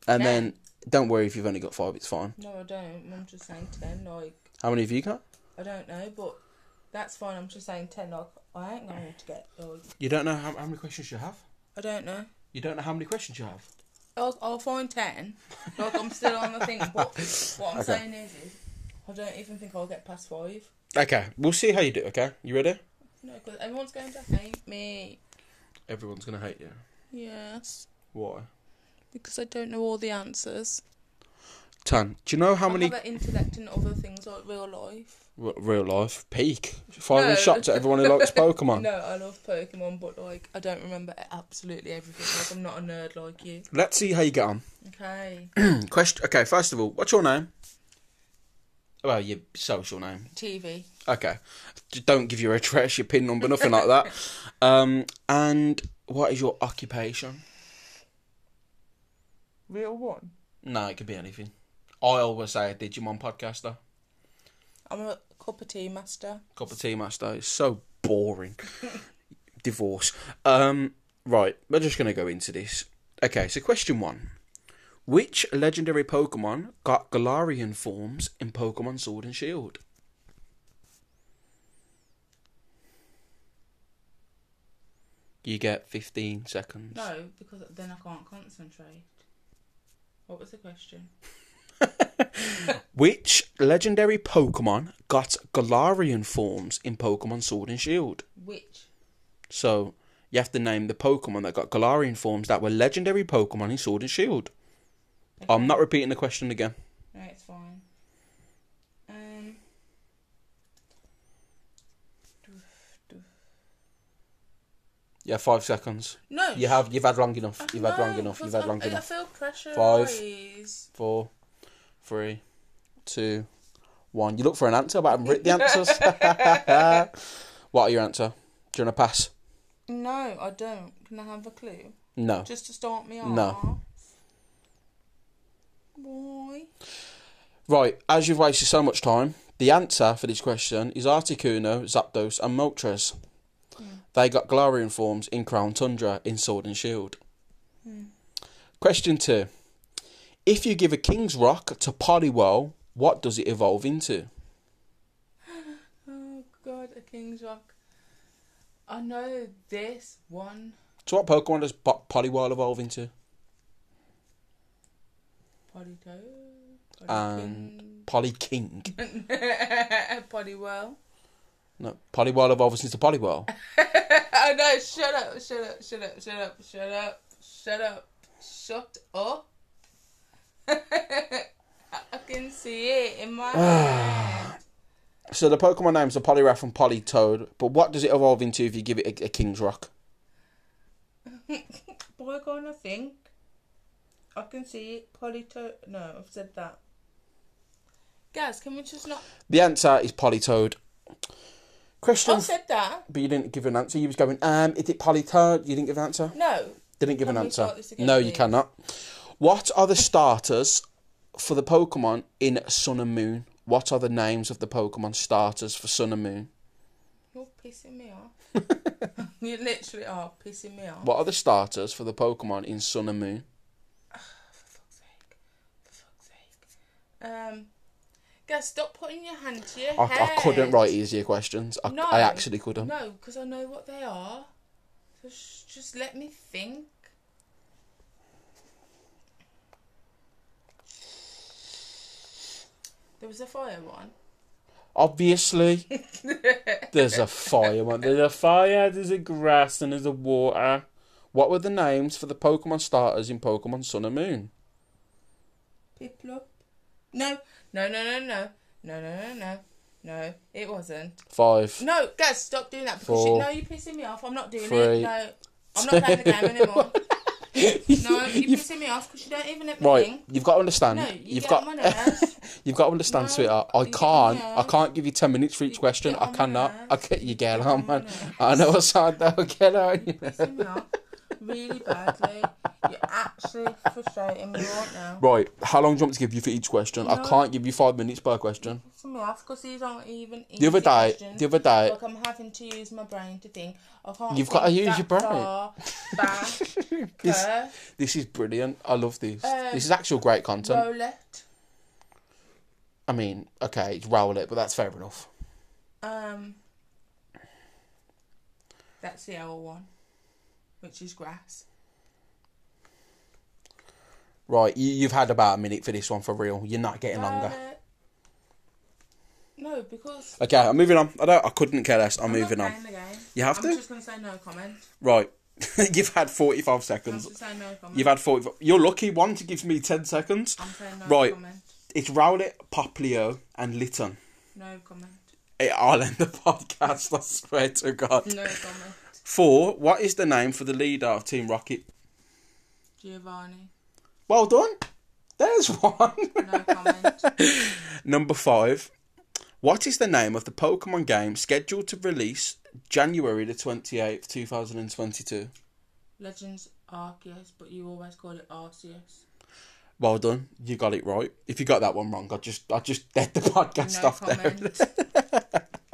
and 10? then don't worry if you've only got five. It's fine. no, I don't. I'm just saying 10. Like, How many have you got? I don't know, but that's fine. I'm just saying 10. Like, I ain't going to get, like, You don't know how, how many questions you have. I don't know. You don't know how many questions you have. I'll, I'll find 10. Like, I'm still on the thing. But what I'm Okay. saying is, is, I don't even think I'll get past 5. Okay, we'll see how you do. Okay, you ready? No, because everyone's going to hate me. Everyone's gonna hate you. Yes. Why? Because I don't know all the answers. Tan, do you know how I many have an intellect in other things like real life. r- real life peak firing No. shots at everyone who likes Pokemon? No, I love Pokemon, but like I don't remember absolutely everything. Like I'm not a nerd like you. Let's see how you get on. Okay. Question. Okay, first of all, what's your name? Well, your social name. TV. Okay, don't give your address, your pin number, nothing like that. Um, and what is your occupation? Real one. No, it could be anything. I always say a Digimon podcaster. I'm a cup of tea master. Cup of tea master. It's so boring. Divorce. Um, right, we're just gonna go into this. Okay, so question one: Which legendary Pokemon got Galarian forms in Pokemon Sword and Shield? You get fifteen seconds. No, because then I can't concentrate. What was the question? Which legendary Pokemon got Galarian forms in Pokemon Sword and Shield? Which? So you have to name the Pokemon that got Galarian forms that were legendary Pokemon in Sword and Shield. I'm not repeating the question again. No, it's fine. Have five seconds. No. You have. You've had long enough. I You've had long enough. You've had long I, I enough. feel pressure. Five. Four, three, two, one. You look for an answer, but I haven't written the answers. what are your answer? Do you want to pass? No, I don't. Can I have a clue? No. Just to start me off. No. Why? Right. As you've wasted so much time, the answer for this question is Articuno, Zapdos, and Moltres. They got Galarian forms in Crown Tundra in Sword and Shield. Hmm. Question two. If you give a King's Rock to Poliwhirl, what does it evolve into? Oh god, a King's Rock. I know this one. So what Pokemon does po- Poliwhirl evolve into? Politoad. And Polyking. Polywell. No, Poliwhirl evolves into Poliwhirl. oh no, shut up, shut up, shut up, shut up, shut up, shut up, shut up. I can see it in my head. So the Pokemon names are Poliwrath and Politoad, but what does it evolve into if you give it a, a King's Rock? Boy, gonna think. I can see it. Politoad. No, I've said that. Guys, can we just not? The answer is Politoad. Question, I said that. but you didn't give an answer. You was going, um, is it Politoad? You didn't give an answer. No. Didn't give Can an we answer. start this again, no, you please? cannot. What are the starters for the Pokemon in Sun and Moon? What are the names of the Pokemon starters for Sun and Moon? You're pissing me off. you literally are pissing me off. What are the starters for the Pokemon in Sun and Moon? For fuck's sake. For fuck's sake. Um, guys, stop putting your hand to your I, head. I couldn't write easier questions. I, No. I actually couldn't. No, because I know what they are. So sh- just let me think. There was a fire one. Obviously, there's a fire. one. There's a fire. There's a grass, and there's a water. What were the names for the Pokemon starters in Pokemon Sun and Moon? Piplup. No, no, no, no, no, no, no, no, no. No, it wasn't. Five. No, guys, stop doing that because Four. you, no, you're pissing me off. I'm not doing Three. it. No, I'm not playing the game anymore. No, you're pissing me off because you don't even let me Right, think. you've got to understand. No, you you've get got on my nerves. you've got to understand, No, sweetheart. I you get on can't. I can't give you ten minutes for each You question. I cannot. I get you get on, man. I know I sound though. Get on. You know. pissing me off really badly. You're actually frustrating me right now. Right, how long do you want to give you for each question? I can't give you five minutes per question. Pissing me because these aren't even The other day, questions. the other day, Like I'm having to use my brain to think. I can't. You've gotta use your brain. Far back, This- this is brilliant. I love this. Um, this is actual great content. Roulette. I mean, okay, it's Rowlet, but that's fair enough. Um, that's the L one, which is grass. Right, you, you've had about a minute for this one for real. You're not getting longer. Violet. No, because Okay, I'm moving on. I don't. I couldn't care less. I'm, I'm moving on. You have I'm to. just gonna say no comment. Right, you've had 45 I'm seconds. just saying no comment. You've had 45. You're lucky. One to give me 10 seconds. I'm saying no Right. comment. It's Rowlet, Popplio, and Litten. No comment. Eh, I'll end the podcast. I swear to God. No comment. Four. What is the name for the leader of Team Rocket? Giovanni. Well done. There's one. No comment. Number five. What is the name of the Pokemon game scheduled to release January the 28th, 2022? Legends Arceus, but you always call it Arceus. Well done. You got it right. If you got that one wrong, I just I just dead the podcast No off comment.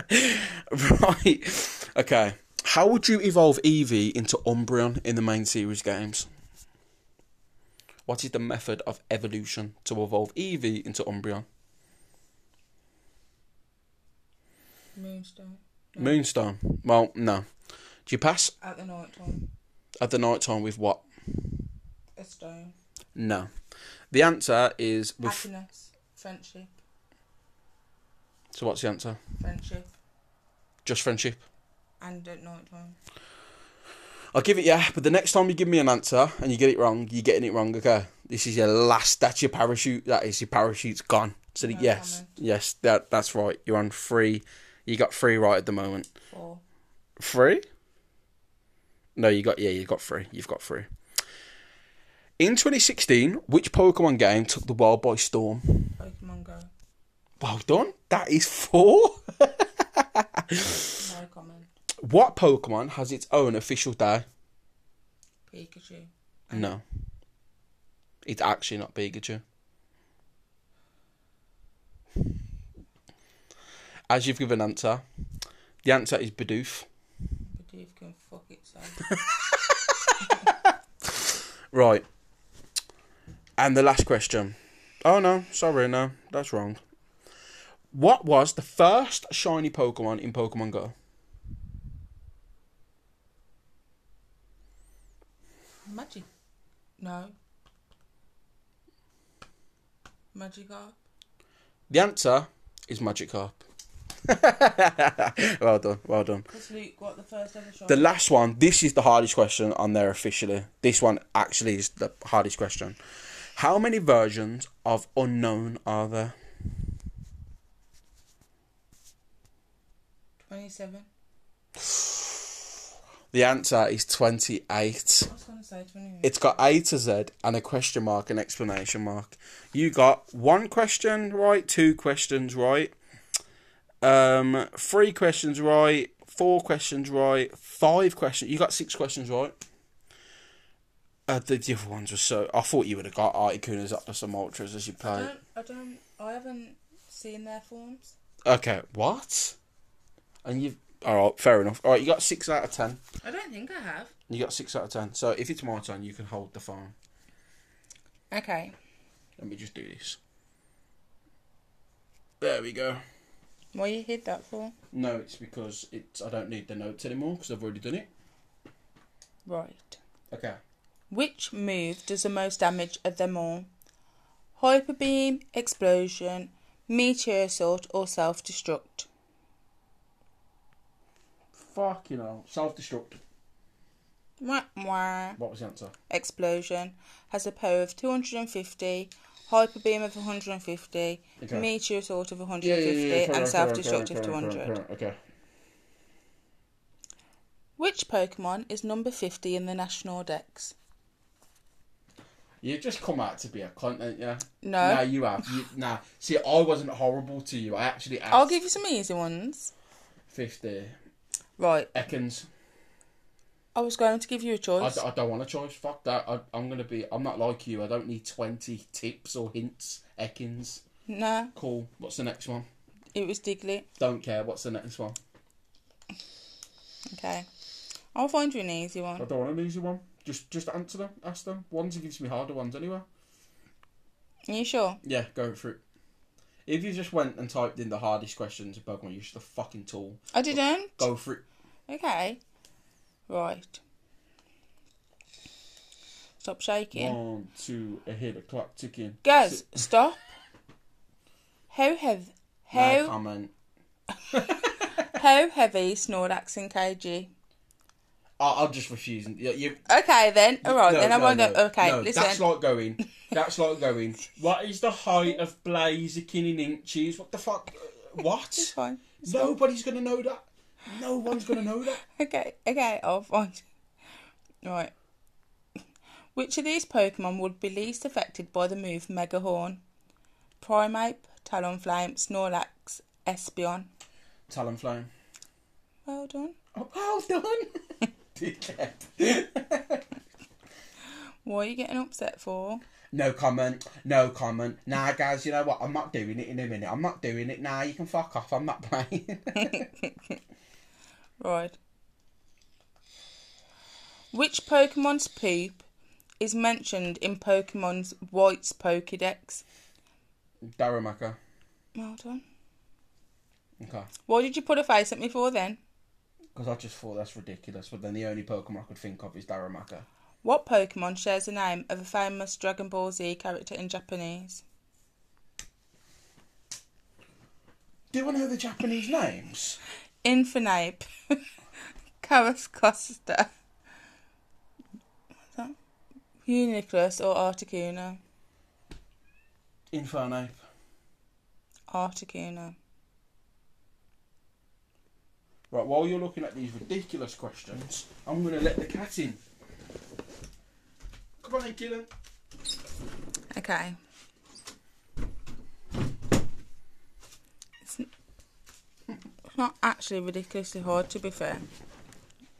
there. right. Okay. How would you evolve Eevee into Umbreon in the main series games? What is the method of evolution to evolve Eevee into Umbreon? Moonstone. Moonstone. Well, no. Do you pass At the night time. at the night time with what? A stone. No. The answer is with. Happiness. Friendship. So what's the answer? Friendship. Just friendship. And at night time. I'll give it yeah, but the next time you give me an answer and you get it wrong, you're getting it wrong. Okay, this is your last. That's your parachute. That is your parachute's gone. So No yes, comment. yes, that that's right. You're on three. You got three right at the moment. Four. Three? No, you got yeah, you got three. You've got three. In 2016, which Pokemon game took the world by storm? Pokemon Go. Well done. That is four. No comment. What Pokemon has its own official day? Pikachu. No. It's actually not Pikachu. As you've given answer, the answer is Bidoof. Bidoof can fuck itself. Right. And the last question. Oh no, sorry, no, that's wrong. What was the first shiny Pokemon in Pokemon Go? Magic. No. Magikarp. The answer is Magikarp. well done, well done. Because Luke got the first ever shot. The last one, this is the hardest question on there officially. This one actually is the hardest question. How many versions of Unown are there? 27. The answer is 28. I was going to say 28. It's got A to Z and a question mark and explanation mark. You got one question right, two questions right, um, three questions right, four questions right, five questions. You got six questions right. Uh, the, the other ones were so. I thought you would have got Articunas up to some ultras as you I played. don't, I don't, I haven't seen their forms. Okay, what? And you've. Alright, fair enough. Alright, you got six out of ten. I don't think I have. You got six out of ten. So if it's my turn, you can hold the phone. Okay. Let me just do this. There we go. What you hid that for? No, it's because it's I don't need the notes anymore because I've already done it. Right. Okay. Which move does the most damage of them all? Hyper beam, explosion, meteor assault, or self destruct? Fuck you know. Self destruct. What was the answer? Explosion has a power of 250, hyper beam of 150, Okay. meteor assault of 150, and self destruct of 200. Okay. Which Pokemon is number 50 in the National Dex? You just come out to be a cunt, you? No. Nah, you have. You, nah. See, I wasn't horrible to you. I actually asked. I'll give you some easy ones. 50. Right. Ekans. I was going to give you a choice. I don't want a choice. Fuck that. I, I'm going to be. I'm not like you. I don't need 20 tips or hints. Ekans. no, Cool. What's the next one? it was Diglett. Don't care. What's the next one? Okay. I'll find you an easy one. I don't want an easy one. Just just answer them. Ask them. Ones he gives me harder ones anyway. Are you sure? Yeah, go for it. If you just went and typed in the hardest questions of Pokemon, you're just a fucking tool. I didn't. Go for it. Okay. Right. Stop shaking. One, two, hear the clock ticking. Guys, stop. How heavy? No How comment. how heavy Snorlax and KG? I- I'll just refuse. You, you, Okay then. All right no, then. I no, won't no, go. Okay, no, listen. That's like going. That's like going. What is the height of Blaziken in inches? What the fuck? What? It's fine. Nobody's gonna know that. No one's gonna know that. Okay, okay, I'll find. Right. Which of these Pokemon would be least affected by the move Mega Horn? Primeape, Talonflame, Snorlax, Espeon. Talonflame. Well done. Oh, well done. What are you getting upset for? No comment. No comment. Nah, guys. You know what? I'm not doing it in a minute. I'm not doing it. Nah, you can fuck off. I'm not playing. Right. Which Pokemon's poop is mentioned in Pokemon's White's Pokedex? Darumaka. Well done. Okay. Why did you put a face at me for then? Because I just thought that's ridiculous. But then the only Pokemon I could think of is Darumaka. What Pokemon shares the name of a famous Dragon Ball Z character in Japanese? Do I know the Japanese names? Infernape, Costa, what's that? Uniclus or Articuno? Infernape. Articuno. Right, while you're looking at these ridiculous questions, I'm going to let the cat in. Come on Keelan. Okay. It's n- it's not actually ridiculously hard, to be fair.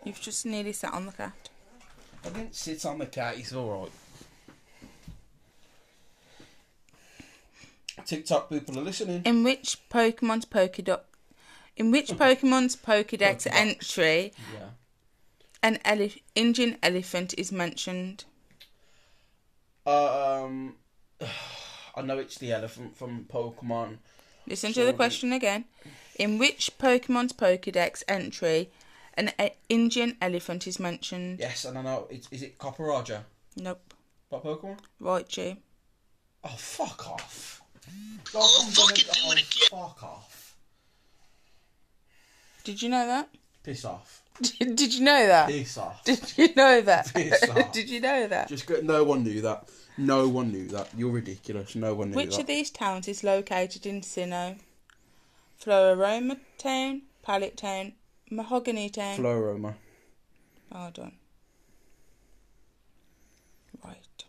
You've just nearly sat on the cat. I didn't sit on the cat, it's alright. TikTok people are listening. In which Pokemon's Pokedex, in which Pokemon's Pokedex Pokedex. entry, Yeah. an Indian elephant is mentioned? Um, I know it's the elephant from Pokemon. Listen to the question again. In which Pokemon's Pokedex entry, an e- Indian elephant is mentioned? Yes, and I know. It's, is it Copperajah? Nope. What Pokemon? Raichu. Oh, fuck off. Oh, fucking do it oh, again. Fuck off. Did you know that? Piss off. Did you know that? Piss off. Did you know that? Piss off. Did you know that? Just go, no one knew that. No one knew that. You're ridiculous. No one knew Which that. of these towns is located in Sinnoh? Floaroma Town, Pallet Town, Mahogany Town. Floaroma. Well done. Right.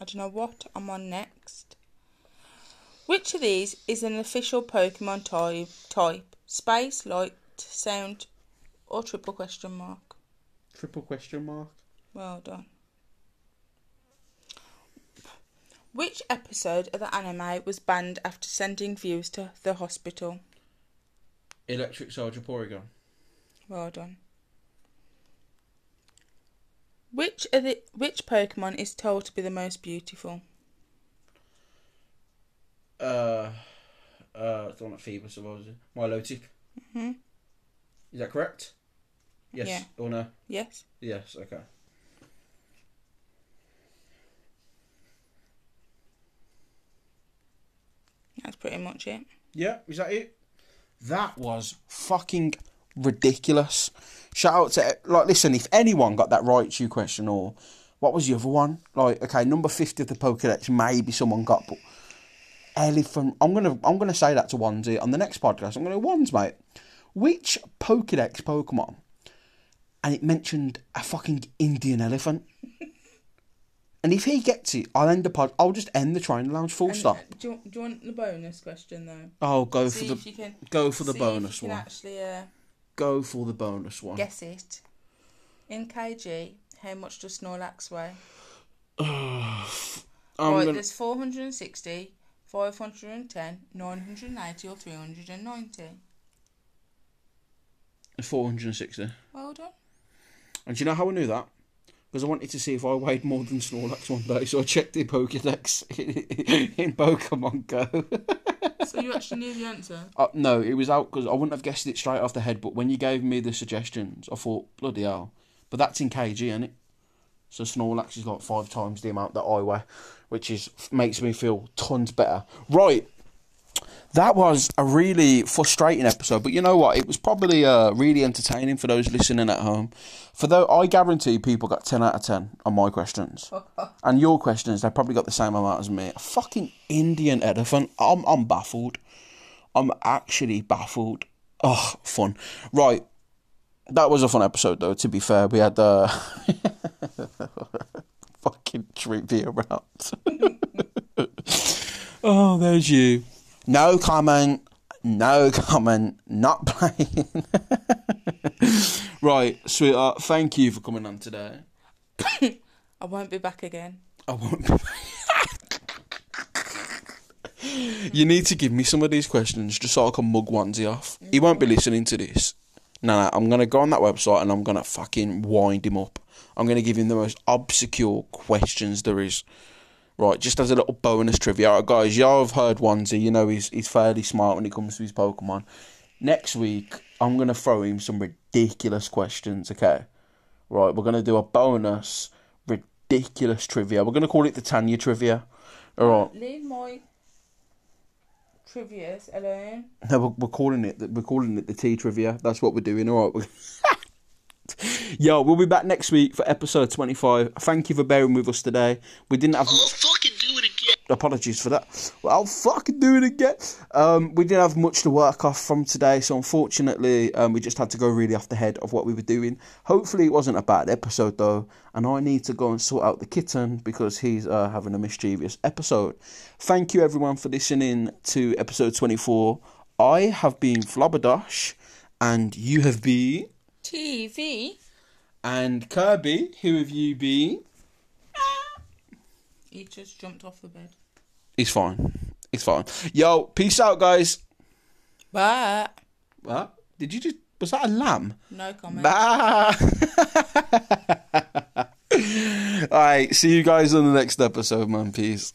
I don't know what I'm on next. Which of these is an official Pokemon type? Type space, light, sound, or triple question mark? Triple question mark. Well done. Which episode of the anime was banned after sending viewers to the hospital? Electric Soldier Porygon. Well done. Which of the which Pokemon is told to be the most beautiful? Uh, uh, it's on at Feebas or what was it? Milotic. Mhm. Is that correct? Yes Yeah. or no? Yes. Yes. Okay. That's pretty much it. Yeah, is that it? That was fucking ridiculous. Shout out to like, listen, if anyone got that right to question or what was the other one? Like, okay, number fifty of the Pokedex, maybe someone got, but elephant. I'm gonna, I'm gonna say that to Wandsy on the next podcast. I'm gonna Wands, mate. Which Pokedex Pokemon? And it mentioned a fucking Indian elephant. And if he gets it, I'll end the pod. I'll just end the train lounge. Full And, stop. uh, Do you, do you want the bonus question though? Oh, go See for if the you can go for the see bonus if you one. actually uh, Go for the bonus one. guess it. In kg, how much does Snorlax weigh? I'm right, gonna, there's 460, 510, 980 or 390. 460. Well done. And do you know how I knew that? Because I wanted to see if I weighed more than Snorlax one day, so I checked the Pokedex in Pokemon Go. So you actually knew the answer? Uh, no, it was out because I wouldn't have guessed it straight off the head. But when you gave me the suggestions, I thought, bloody hell. But that's in kg, isn't it? So Snorlax is like five times the amount that I weigh, which is makes me feel tons better. Right, that was a really frustrating episode, but you know what? It was probably uh, really entertaining for those listening at home. For though I guarantee people got ten out of ten on my questions, and your questions they probably got the same amount as me. A fucking Indian elephant. I'm I'm baffled. I'm actually baffled. Oh, fun. Right. That was a fun episode, though, to be fair. We had uh, fucking trivia round. oh, there's you. No comment. No comment. Not playing. right, sweetheart. Thank you for coming on today. I won't be back again. I won't be. you need to give me some of these questions just so I can mug onesie off. He won't be listening to this. No, no, I'm gonna go on that website and I'm gonna fucking wind him up. I'm gonna give him the most obscure questions there is. Right, just as a little bonus trivia, Alright, guys. Y'all have heard onesie. You know he's he's fairly smart when it comes to his Pokemon. Next week, I'm gonna throw him some ridiculous questions. Okay, right. We're gonna do a bonus ridiculous trivia. We're gonna call it the Tanya trivia. All right. Leave my trivias alone. No, we're, we're calling it. the- We're calling it the tea trivia. That's what we're doing. All right. Yo, we'll be back next week for episode twenty-five. Thank you for bearing with us today. We didn't have. I'll fucking do it again. Apologies for that. Well, I'll fucking do it again. Um, we didn't have much to work off from today, so unfortunately, um, we just had to go really off the head of what we were doing. Hopefully, it wasn't a bad episode though, and I need to go and sort out the kitten because he's uh, having a mischievous episode. Thank you everyone for listening to episode twenty-four. I have been Flobberdosh, and you have been. TV. And Kirby, who have you been? He just jumped off the bed. He's fine. He's fine. Yo, peace out, guys. Bye. What? Did you just. Was that a lamb? No comment. Bah! Alright, see you guys on the next episode, man. Peace.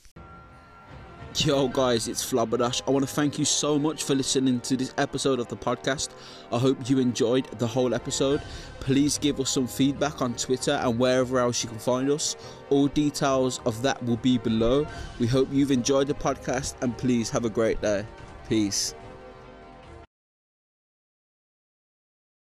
Yo, guys, it's Flabberdash. I want to thank you so much for listening to this episode of the podcast. I hope you enjoyed the whole episode. Please give us some feedback on Twitter and wherever else you can find us. All details of that will be below. We hope you've enjoyed the podcast and please have a great day. Peace.